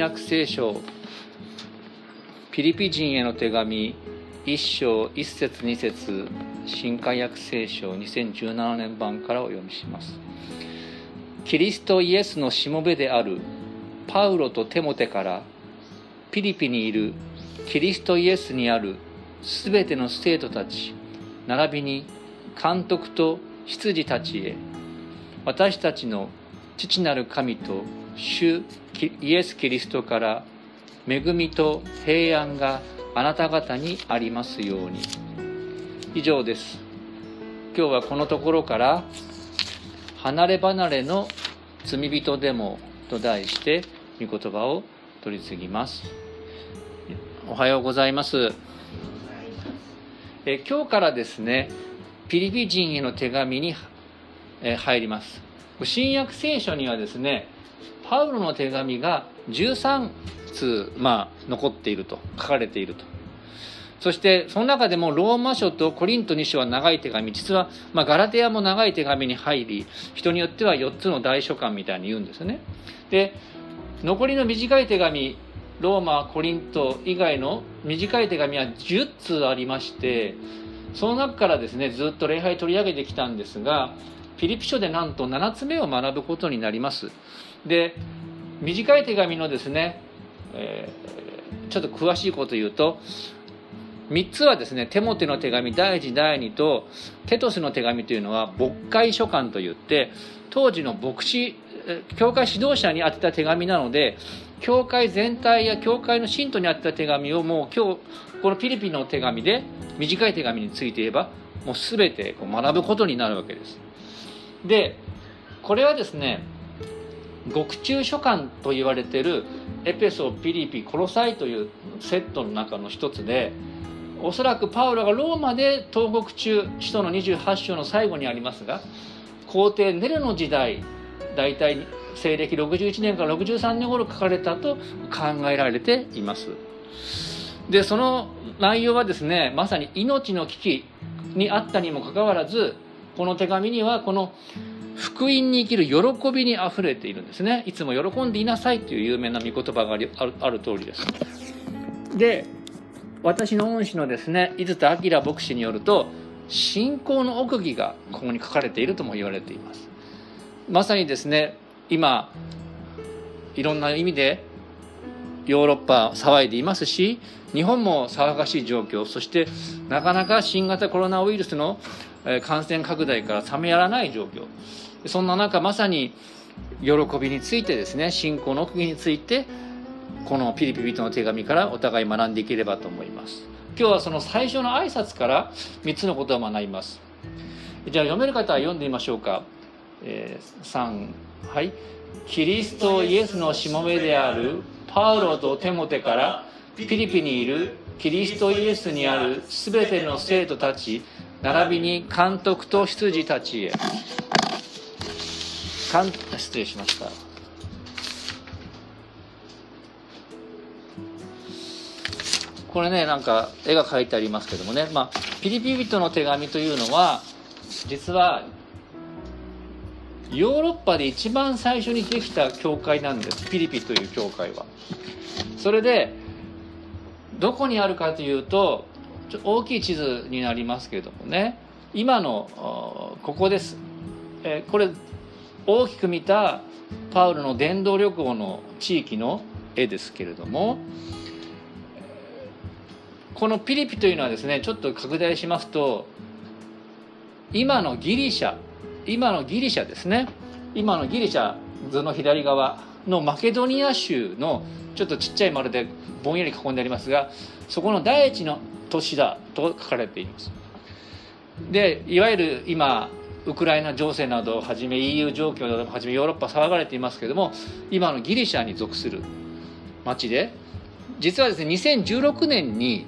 約聖書ピリピ人への手紙1章1節2節新海約聖書2017年版からお読みします。キリストイエスのしもべであるパウロとテモテからピリピにいるキリストイエスにあるすべての生徒たち並びに監督と執事たちへ私たちの父なる神と主イエス・キリストから恵みと平安があなた方にありますように。以上です。今日はこのところから離れ離れの罪人でもと題して御言葉を取り次ぎます。おはようございます。え今日からですねピリピ人への手紙に入ります。新約聖書にはですねパウロの手紙が13通、まあ、残っていると書かれていると。そしてその中でもローマ書とコリント2書は長い手紙。実は、まあ、ガラテヤも長い手紙に入り人によっては4つの大書簡みたいに言うんですよね。で残りの短い手紙ローマコリント以外の短い手紙は10通ありましてその中からですねずっと礼拝取り上げてきたんですがピリピ書でなんと7つ目を学ぶことになります。で短い手紙のですね、えー、ちょっと詳しいこと言うと3つはですねテモテの手紙第1第2とテトスの手紙というのは牧会書簡といって当時の牧師教会指導者に宛てた手紙なので教会全体や教会の信徒に宛てた手紙をもう今日このピリピンの手紙で短い手紙について言えばもう全て学ぶことになるわけです。でこれはですね獄中書簡と言われてるエペソピリピコロサイというセットの中の一つでおそらくパウロがローマで投獄中使徒の28章の最後にありますが皇帝ネルの時代大体西暦61年から63年頃書かれたと考えられています。でその内容はですねまさに命の危機にあったにもかかわらずこの手紙にはこの福音に生きる喜びにあふれているんですね。いつも喜んでいなさいという有名な御言葉があるある通りです。で私の恩師のですね井筒明牧師によると信仰の奥義がここに書かれているとも言われています。まさにですね今いろんな意味でヨーロッパ騒いでいますし日本も騒がしい状況そしてなかなか新型コロナウイルスの感染拡大から冷めやらない状況。そんな中まさに喜びについてですね信仰の奥義についてこのピリピ人の手紙からお互い学んでいければと思います。今日はその最初の挨拶から3つのことを学びます。じゃあ読める方は読んでみましょうか、えー、3はい。キリストイエスのしもべであるパウロとテモテからピリピにいるキリストイエスにあるすべての生徒たち並びに監督と執事たちへ。失礼しました。これねなんか絵が描いてありますけどもね、まあ、ピリピリ人の手紙というのは実はヨーロッパで一番最初にできた教会なんです。ピリピという教会は。それでどこにあるかというとちょ大きい地図になりますけれどもね。今のここです、えこれ大きく見たパウルの伝道旅行の地域の絵ですけれどもこのピリピというのはですねちょっと拡大しますと今のギリシャ今のギリシャですね。今のギリシャ図の左側のマケドニア州のちょっとちっちゃい丸でぼんやり囲んでありますがそこの第一の都市だと書かれています。でいわゆる今ウクライナ情勢などをはじめ EU 状況などをはじめヨーロッパ騒がれていますけれども今のギリシャに属する町で実はですね2016年に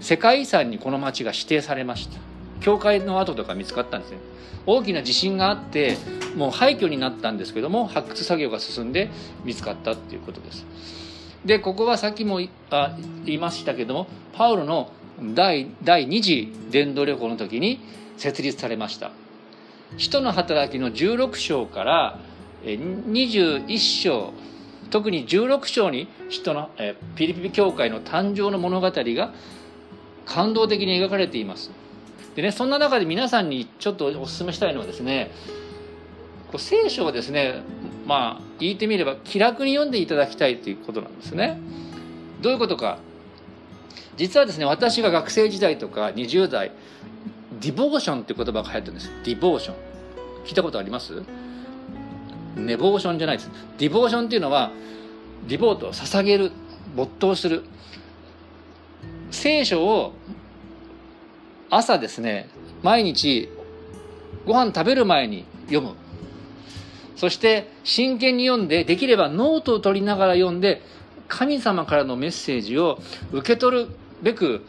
世界遺産にこの町が指定されました。教会の跡とか見つかったんですね。大きな地震があってもう廃墟になったんですけども発掘作業が進んで見つかったっていうことです。でここはさっきもあ言いましたけどもパウロの第第2次伝道旅行の時に設立されました。使徒の働きの16章から21章特に16章に人の、ピリピリ教会の誕生の物語が感動的に描かれています。でねそんな中で皆さんにちょっとお勧めしたいのはですね聖書をですねまあ言ってみれば気楽に読んでいただきたいということなんですね。どういうことか。実はですね私が学生時代とか20代devotion っていう言葉が流行ってるんです。 devotion 聞いたことあります？ネボーションじゃないです。 devotion っていうのは devote を捧げる没頭する。聖書を朝ですね毎日ご飯食べる前に読む。そして真剣に読んでできればノートを取りながら読んで神様からのメッセージを受け取るべく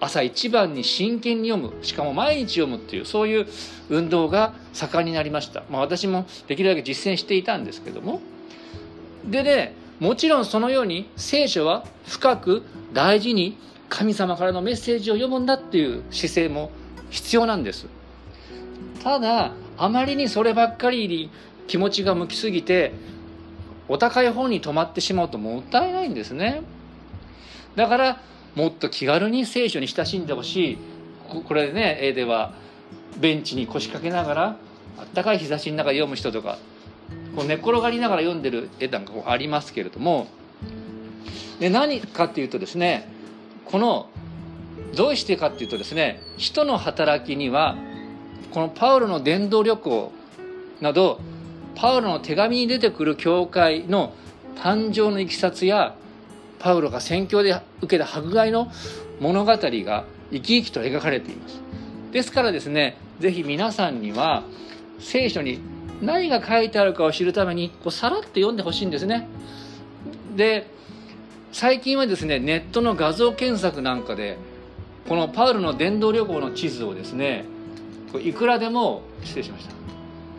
朝一番に真剣に読むしかも毎日読むっていうそういう運動が盛んになりました、まあ、私もできるだけ実践していたんですけども。でねもちろんそのように聖書は深く大事に神様からのメッセージを読むんだっていう姿勢も必要なんです。ただあまりにそればっかりに気持ちが向きすぎてお高い本に止まってしまうともったいないんですね。だからもっと気軽に聖書に親しんでほしい。これね絵ではベンチに腰掛けながらあったかい日差しの中で読む人とかこう寝転がりながら読んでる絵なんかありますけれども。で何かっていうとですねこのどうしてかっていうとですね人の働きにはこのパウロの伝道旅行などパウロの手紙に出てくる教会の誕生のいきさつやパウロが宣教で受けた迫害の物語が生き生きと描かれています。ですからですね是非皆さんには聖書に何が書いてあるかを知るためにこうさらって読んでほしいんですね。で最近はですねネットの画像検索なんかでこのパウロの伝道旅行の地図をですねいくらでも失礼しました。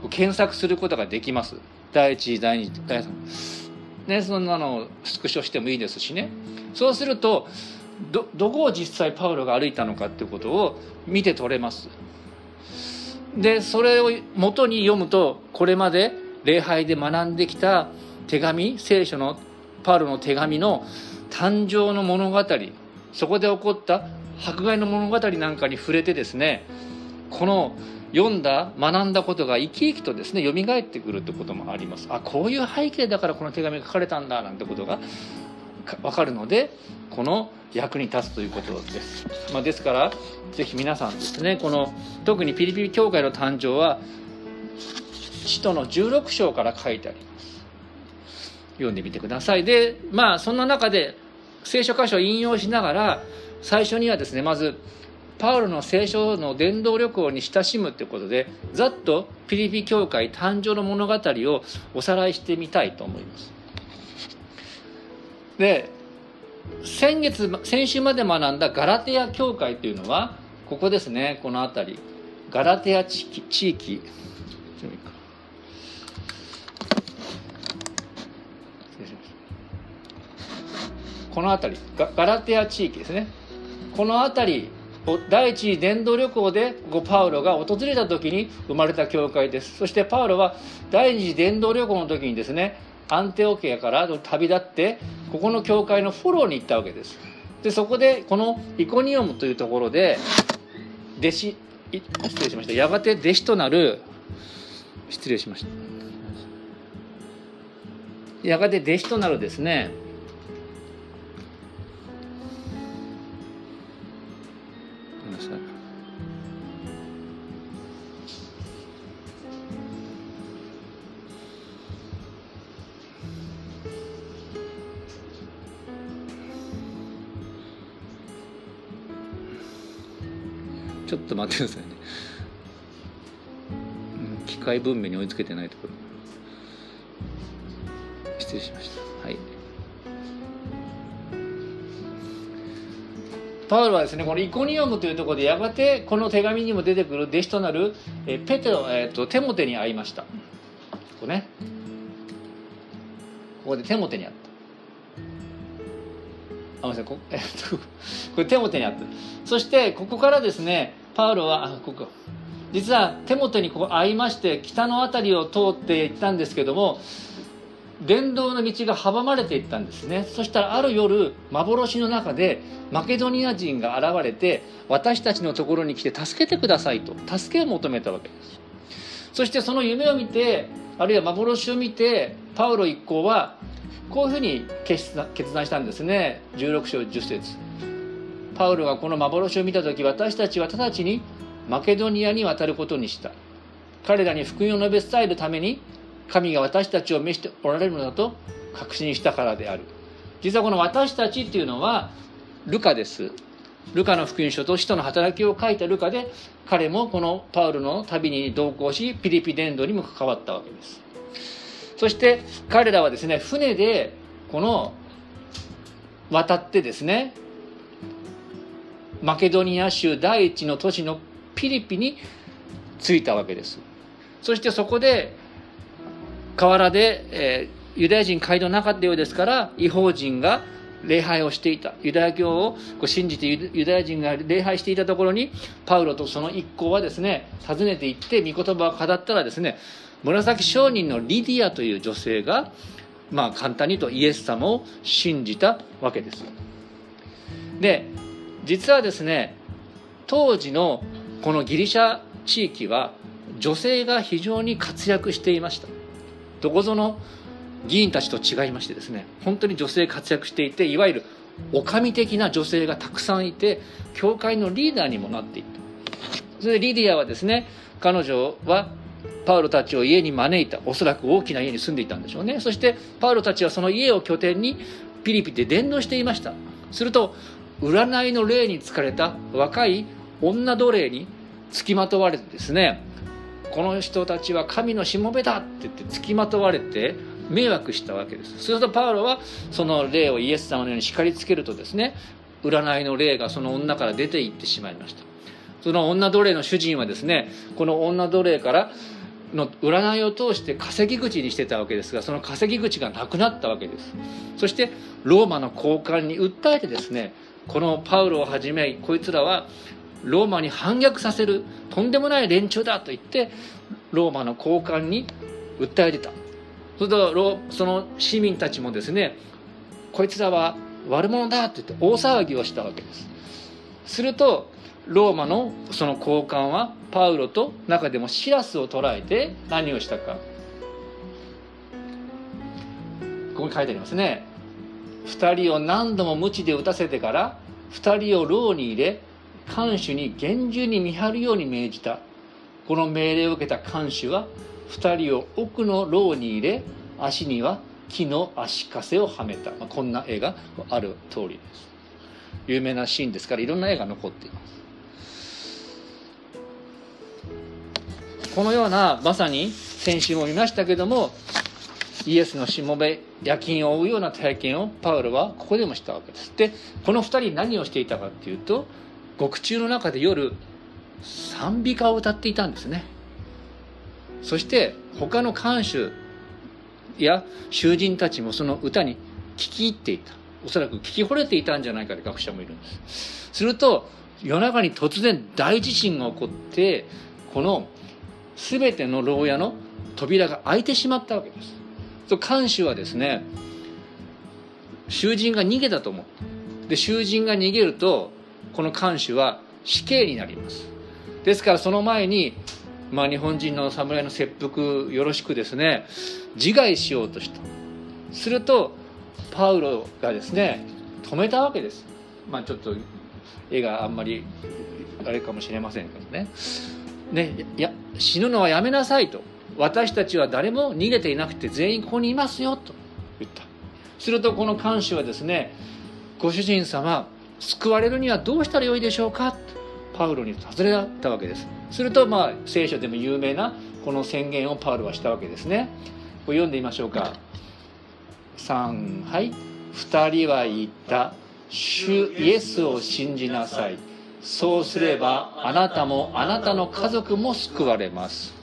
検索することができます。第一第二第三。ねそんなのをスクショしてもいいですしね。そうするとどどこを実際パウロが歩いたのかっていうことを見て取れます。でそれを元に読むとこれまで礼拝で学んできた手紙聖書のパウロの手紙の誕生の物語そこで起こった迫害の物語なんかに触れてですねこの読んだ学んだことが生き生きとですね蘇ってくるってこともあります。あこういう背景だからこの手紙が書かれたんだなんてことが分かるのでこの役に立つということです、まあ、ですから是非皆さんですねこの特にピリピリ教会の誕生は使徒の16章から書いてあります。読んでみてください。でまあそんな中で聖書箇所を引用しながら最初にはですねまずパウロの聖書の伝道旅行に親しむということでざっとピリピ教会誕生の物語をおさらいしてみたいと思います。で先月先週まで学んだガラテア教会というのはここですねこの辺り。ガラテア地域。地域この辺り。ガラテア地域ですね。この辺り第一次伝道旅行でここパウロが訪れた時に生まれた教会です。そしてパウロは第二次伝道旅行の時にですねアンテオケアから旅立ってここの教会のフォローに行ったわけです。でそこでこのイコニオムというところで弟子失礼しました。やがて弟子となる失礼しました。やがて弟子となるですねちょっと待ってくださいね、うん、機械文明に追いつけてないところ。失礼しました。はい。パウロはですねこのイコニオムというところでやがてこの手紙にも出てくる弟子となるえペテロ、えーと、テモテに会いました。ここね。ここでテモテに会った。あごめんなさい。こ,、えー、とこれテモテに会った。そしてここからですねパウロはあここ。実はテモテにここ会いまして北の辺りを通って行ったんですけども伝道の道が阻まれていったんですね。そしたらある夜幻の中でマケドニア人が現れて私たちのところに来て助けてくださいと助けを求めたわけです。そしてその夢を見てあるいは幻を見てパウロ一行はこういうふうに決断したんですね。16章10節。パウロがこの幻を見た時私たちは直ちにマケドニアに渡ることにした。彼らに福音を述べ伝えるために神が私たちを召しておられるのだと確信したからである。実はこの私たちっていうのはルカです。ルカの福音書と使徒の働きを書いたルカで彼もこのパウルの旅に同行しピリピ伝道にも関わったわけです。そして彼らはですね船でこの渡ってですねマケドニア州第一の都市のピリピに着いたわけです。そしてそこで河原で、えー、ユダヤ人街道なかったようですから違法人が礼拝をしていた。ユダヤ教を信じてユダヤ人が礼拝していたところにパウロとその一行はですね訪ねて行って御言葉を語ったらですね紫商人のリディアという女性がまあ簡単に言うとイエス様を信じたわけですで実はですね当時のこのギリシャ地域は女性が非常に活躍していました。どこぞの議員たちと違いましてですね本当に女性活躍していていわゆる女将的な女性がたくさんいて教会のリーダーにもなっていた。それでリディアはですね彼女はパウロたちを家に招いたおそらく大きな家に住んでいたんでしょうね。そしてパウロたちはその家を拠点にピリピで伝道していました。すると占いの霊に疲れた若い女奴隷につきまとわれてですねこの人たちは神のしもべだって言ってつきまとわれて迷惑したわけです。するとパウロはその霊をイエス様のように叱りつけるとですね占いの霊がその女から出て行ってしまいました。その女奴隷の主人はですねこの女奴隷からの占いを通して稼ぎ口にしてたわけですがその稼ぎ口がなくなったわけです。そしてローマの高官に訴えてですねこのパウロをはじめこいつらはローマに反逆させるとんでもない連中だと言ってローマの高官に訴えてた。それとその市民たちもですねこいつらは悪者だって言って大騒ぎをしたわけです。するとローマのその高官はパウロと中でもシラスを捕らえて何をしたか。ここに書いてありますね。2人を何度も鞭で打たせてから2人を牢に入れ看守に厳重に見張るように命じた。この命令を受けた看守は2人を奥の牢に入れ足には木の足かせをはめた、まあ、こんな絵がある通りです。有名なシーンですからいろんな絵が残っています。このようなまさに先週も見ましたけどもイエスのしもべ夜勤を追うような体験をパウロはここでもしたわけです。でこの2人何をしていたかっていうと獄中の中で夜賛美歌を歌っていたんですね。そして他の看守や囚人たちもその歌に聞き入っていた。おそらく聞き惚れていたんじゃないかと学者もいるんです。すると夜中に突然大地震が起こってこの全ての牢屋の扉が開いてしまったわけです。看守はですね囚人が逃げたと思うで囚人が逃げるとこの看守は死刑になります。ですからその前にまあ、日本人の侍の切腹よろしくですね自害しようとした。するとパウロがですね止めたわけです。まあちょっと絵があんまりあれかもしれませんけどね。ねや死ぬのはやめなさいと。私たちは誰も逃げていなくて全員ここにいますよと。言った。するとこの看守はですねご主人様救われるにはどうしたらよいでしょうか？とパウロに尋ねたわけです。するとまあ聖書でも有名なこの宣言をパウロはしたわけですね。これ読んでみましょうか。3はい。2人は言った。主イエスを信じなさい。そうすればあなたもあなたの家族も救われます。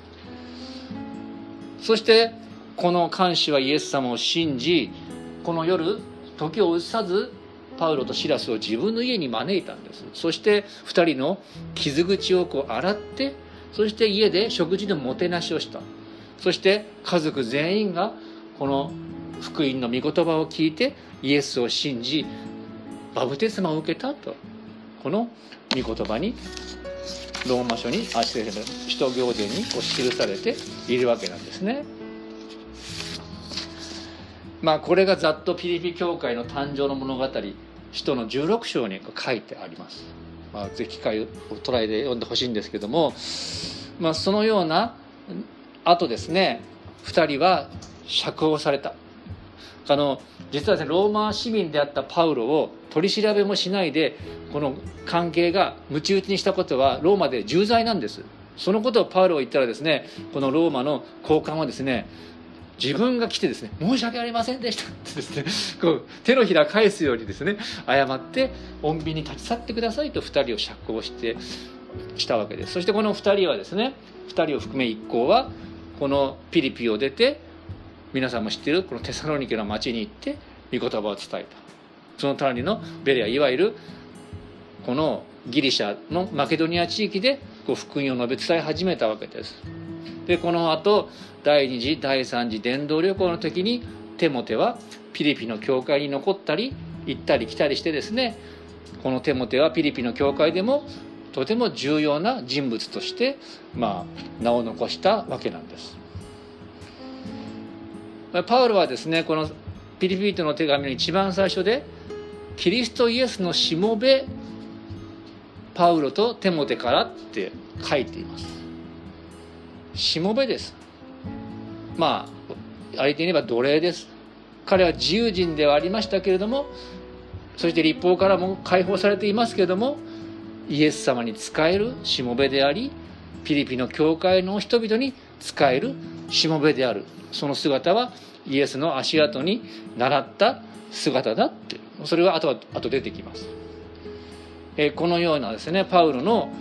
そしてこの看守はイエス様を信じこの夜時を移さずパウロとシラスを自分の家に招いたんです。そして2人の傷口をこう洗ってそして家で食事のもてなしをした。そして家族全員がこの福音の御言葉を聞いてイエスを信じバブテスマを受けたと。この御言葉にローマ書にあ失礼使徒行伝にこう記されているわけなんですね。まあこれがざっとピリピ教会の誕生の物語使徒の16章に書いてあります。まあ、ぜひ機会を捉えて読んでほしいんですけども、まあ、そのようなあとですね2人は釈放されたあの実はねローマ市民であったパウロを取り調べもしないでこの関係が鞭打ちにしたことはローマで重罪なんです。そのことをパウロが言ったらですねこのローマの高官はですね自分が来てですね申し訳ありませんでしたってですねこう手のひら返すようにですね謝って穏便に立ち去ってくださいと2人を釈放してしたわけです。そしてこの2人はですね2人を含め一行はこのピリピを出て皆さんも知ってるこのテサロニケの町に行って御言葉を伝えた。その隣のベレアいわゆるこのギリシャのマケドニア地域でこう福音を述べ伝え始めたわけです。でこの後第二次第三次伝道旅行の時にテモテはピリピの教会に残ったり行ったり来たりしてですねこのテモテはピリピの教会でもとても重要な人物としてまあ名を残したわけなんです。パウロはですねこのピリピリトの手紙の一番最初でキリストイエスのしもべパウロとテモテからって書いています。しもべです。まあ相手に言えば奴隷です。彼は自由人ではありましたけれどもそして立法からも解放されていますけれどもイエス様に仕えるしもべでありピリピの教会の人々に仕えるしもべである。その姿はイエスの足跡に習った姿だって。それは後は後出てきます、えこのようなですねパウロの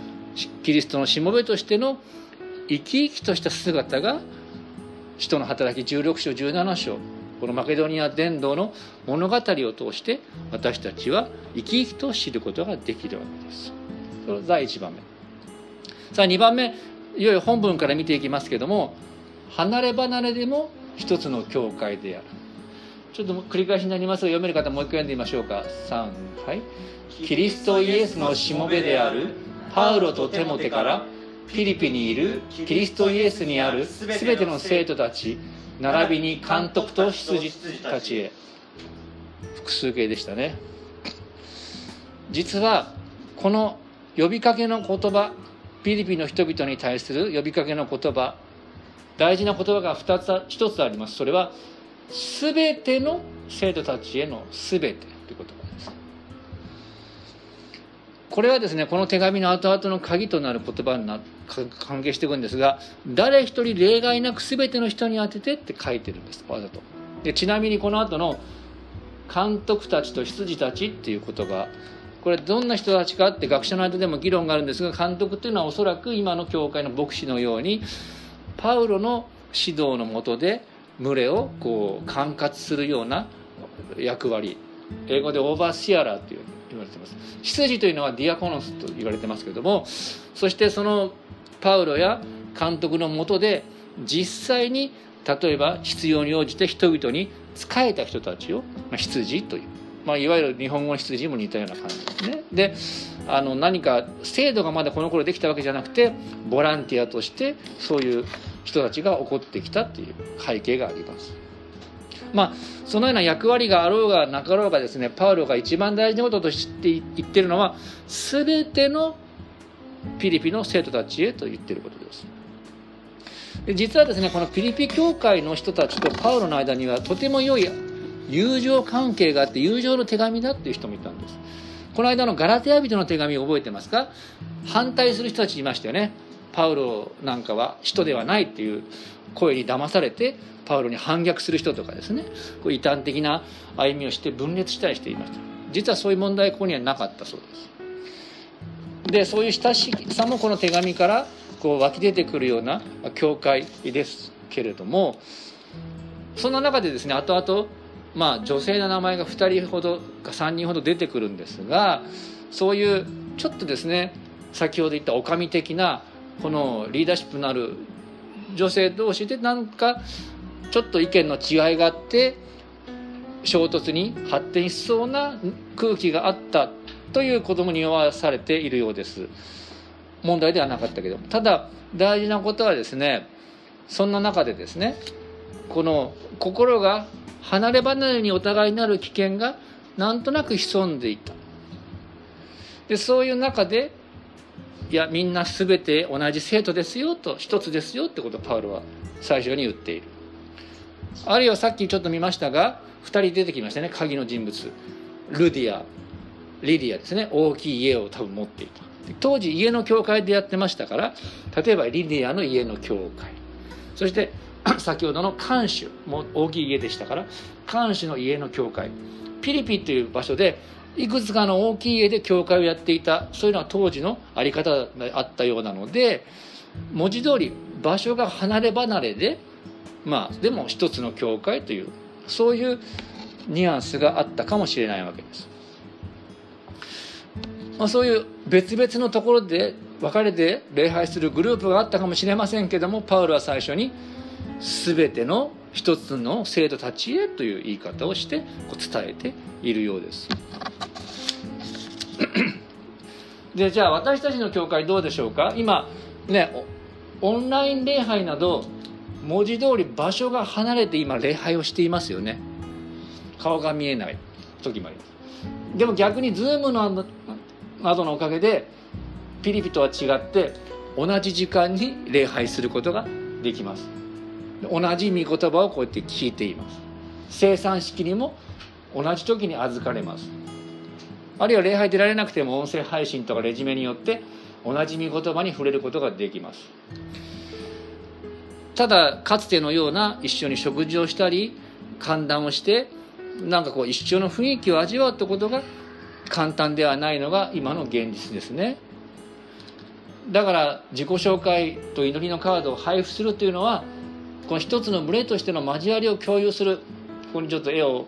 キリストのしもべとしての生き生きとした姿が使徒の働き16章17章このマケドニア伝道の物語を通して私たちは生き生きと知ることができるわけです。それ第1番目。さあ2番目いよいよ本文から見ていきますけども離れ離れでも一つの教会である。ちょっと繰り返しになりますが読める方もう一回読んでみましょうか。3はいキリストイエスのしもべである。パウロとテモテからフィリピにいる。キリストイエスにある。全ての生徒たち並びに監督と羊たちへ。複数形でしたね。実はこの呼びかけの言葉フィリピの人々に対する呼びかけの言葉。大事な言葉が2つ1つあります。それは全ての生徒たちへの全てという言葉です。これはですねこの手紙の後々の鍵となる言葉にな関係していくんですが誰一人例外なく全ての人に当ててって書いてるんですわざと。でちなみにこの後の監督たちと羊たちっていう言葉。これどんな人たちかって学者の間でも議論があるんですが監督っていうのはおそらく今の教会の牧師のようにパウロの指導のもとで群れをこう管轄するような役割。英語でオーバーシアラーという言われてます。羊というのはディアコノスと言われてますけどもそしてそのパウロや監督のもとで実際に例えば必要に応じて人々に仕えた人たちを、まあ、羊という、まあ、いわゆる日本語の羊も似たような感じですね。であの何か制度がまだこの頃できたわけじゃなくてボランティアとしてそういう人たちが起こってきたっていう背景があります。まあ、そのような役割があろうがなかろうがですねパウロが一番大事なこととして言ってるのは全てのピリピの生徒たちへと言ってることです。で実はですねこのピリピ教会の人たちとパウロの間にはとても良い友情関係があって友情の手紙だっていう人もいたんです。この間のガラテヤ人の手紙覚えてますか？反対する人たちいましたよね。パウロなんかは人ではないっていう声に騙されてパウロに反逆する人とかですねこう異端的な歩みをして分裂したりしていました実はそういう問題ここにはなかったそうですでそういう親しさもこの手紙からこう湧き出てくるような教会ですけれどもそんな中でですね後々まあ女性の名前が2人ほどか3人ほど出てくるんですがそういうちょっとですね先ほど言った女将的なこのリーダーシップのある女性同士でなんかちょっと意見の違いがあって衝突に発展しそうな空気があったという子供に言わされているようです。問題ではなかったけどただ大事なことはですねそんな中でですねこの心が離れ離れにお互いになる危険がなんとなく潜んでいた。でそういう中でいやみんな全て同じ生徒ですよと一つですよってことをパウロは最初に言っている。あるいはさっきちょっと見ましたが2人出てきましたね鍵の人物。ルディア。リディアですね。大きい家を多分持っていた。当時家の教会でやってましたから例えばリディアの家の教会。そして 先ほどの看守も大きい家でしたから看守の家の教会ピリピという場所でいくつかの大きい家で教会をやっていたそういうのは当時の在り方であったようなので文字通り場所が離れ離れでまあでも一つの教会というそういうニュアンスがあったかもしれないわけです。まあ、そういう別々のところで分かれて礼拝するグループがあったかもしれませんけどもパウロは最初に全ての一つの生徒たちへという言い方をしてこう伝えているようです。でじゃあ私たちの教会どうでしょうか？今ねオンライン礼拝など文字通り場所が離れて今礼拝をしていますよね。顔が見えない。時もあります。でも逆にズームのなどのおかげでピリピとは違って同じ時間に礼拝することができます。同じ御言葉をこうやって聞いています。生産式にも同じ時に預かれます。あるいは礼拝出られなくても音声配信とかレジュメによって同じ御言葉に触れることができます。ただかつてのような一緒に食事をしたり歓談をしてなんかこう一緒の雰囲気を味わうってことが簡単ではないのが今の現実ですね。だから自己紹介と祈りのカードを配布するというのはこの一つの群れとしての交わりを共有する。ここにちょっと絵を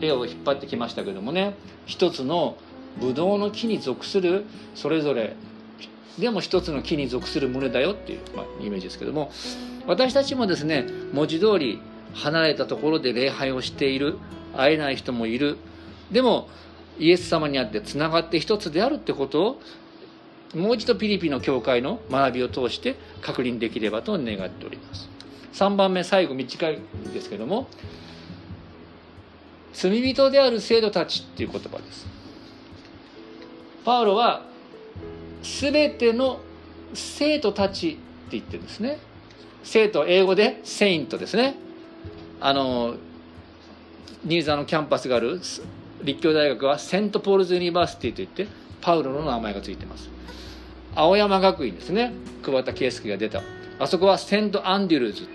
絵を引っ張ってきましたけどもね。一つのブドウの木に属する。それぞれでも一つの木に属する群れだよっていう、まあ、イメージですけども。私たちもですね文字通り離れたところで礼拝をしている。会えない人もいる。でもイエス様にあってつながって一つであるってことをもう一度ピリピの教会の学びを通して確認できればと願っております。3番目最後短いですけども罪人である聖徒たちっていう言葉です。パウロは全ての聖徒たちって言ってるんですね。聖徒英語で saint ですね。あの新座のキャンパスがある立教大学は St. Paul's University といってパウロの名前が付いてます。青山学院ですね。桑田佳祐が出た。あそこはセント・アンデュルズ。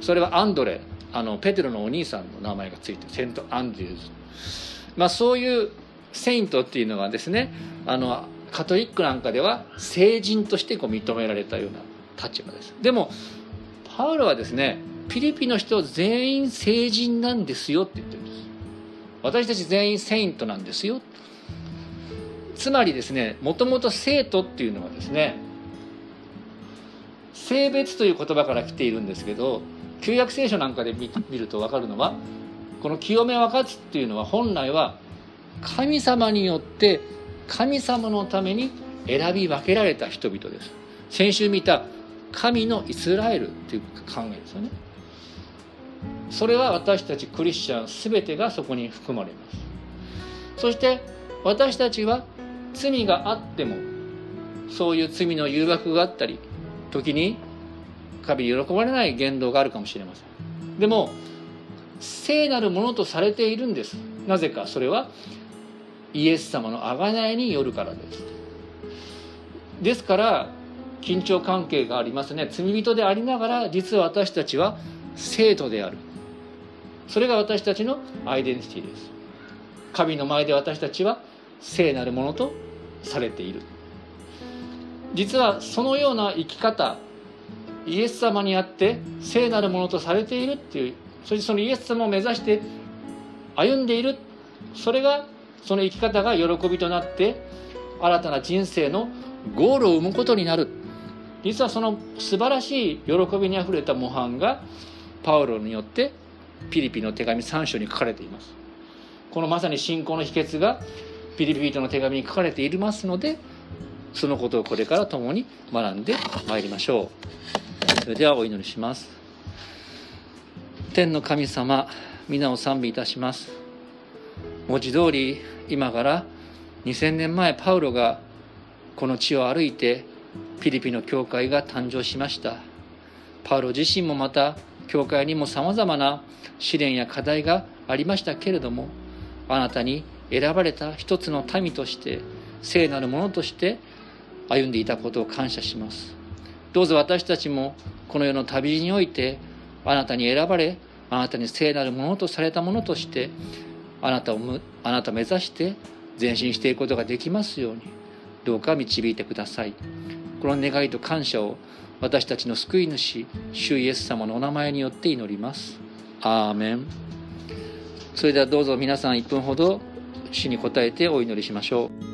それはアンドレ。あのペテロのお兄さんの名前が付いてセント・アンデュルズ。まあそういうセイントっていうのがですねあのカトリックなんかでは聖人としてこう認められたような立場です。でもパウロはですねピリピの人全員聖人なんですよって言ってるんです。私たち全員セイントなんですよ。つまりですねもともと生徒っていうのはですね性別という言葉から来ているんですけど旧約聖書なんかで見ると分かるのはこの清め分かつっていうのは本来は神様によって神様のために選び分けられた人々です。先週見た神のイスラエルっていう考えですよね。それは私たちクリスチャン全てがそこに含まれます。そして私たちは罪があってもそういう罪の誘惑があったり時に神に喜ばれない言動があるかもしれません。でも聖なるものとされているんです。なぜかそれはイエス様の贖いによるからです。ですから緊張関係がありますね。罪人でありながら実は私たちは生徒である。それが私たちのアイデンティティです。神の前で私たちは聖なるものとされている。実はそのような生き方イエス様にあって聖なるものとされているっていうそしてそのイエス様を目指して歩んでいる。それがその生き方が喜びとなって新たな人生のゴールを生むことになる。実はその素晴らしい喜びにあふれた模範がパウロによってピリピの手紙3章に書かれています。このまさに信仰の秘訣がピリピ人の手紙に書かれていますのでそのことをこれから共に学んでまいりましょう。それではお祈りします。天の神様皆を賛美いたします。文字通り今から2000年前パウロがこの地を歩いてピリピの教会が誕生しました。パウロ自身もまた教会にもさまざまな試練や課題がありましたけれどもあなたに選ばれた一つの民として聖なるものとして歩んでいたことを感謝します。どうぞ私たちもこの世の旅路においてあなたに選ばれあなたに聖なるものとされたものとしてあなたをあなたを目指して前進していくことができますようにどうか導いてください。この願いと感謝を私たちの救い主主イエス様のお名前によって祈ります。アーメン。それではどうぞ皆さん1分ほど主に答えてお祈りしましょう。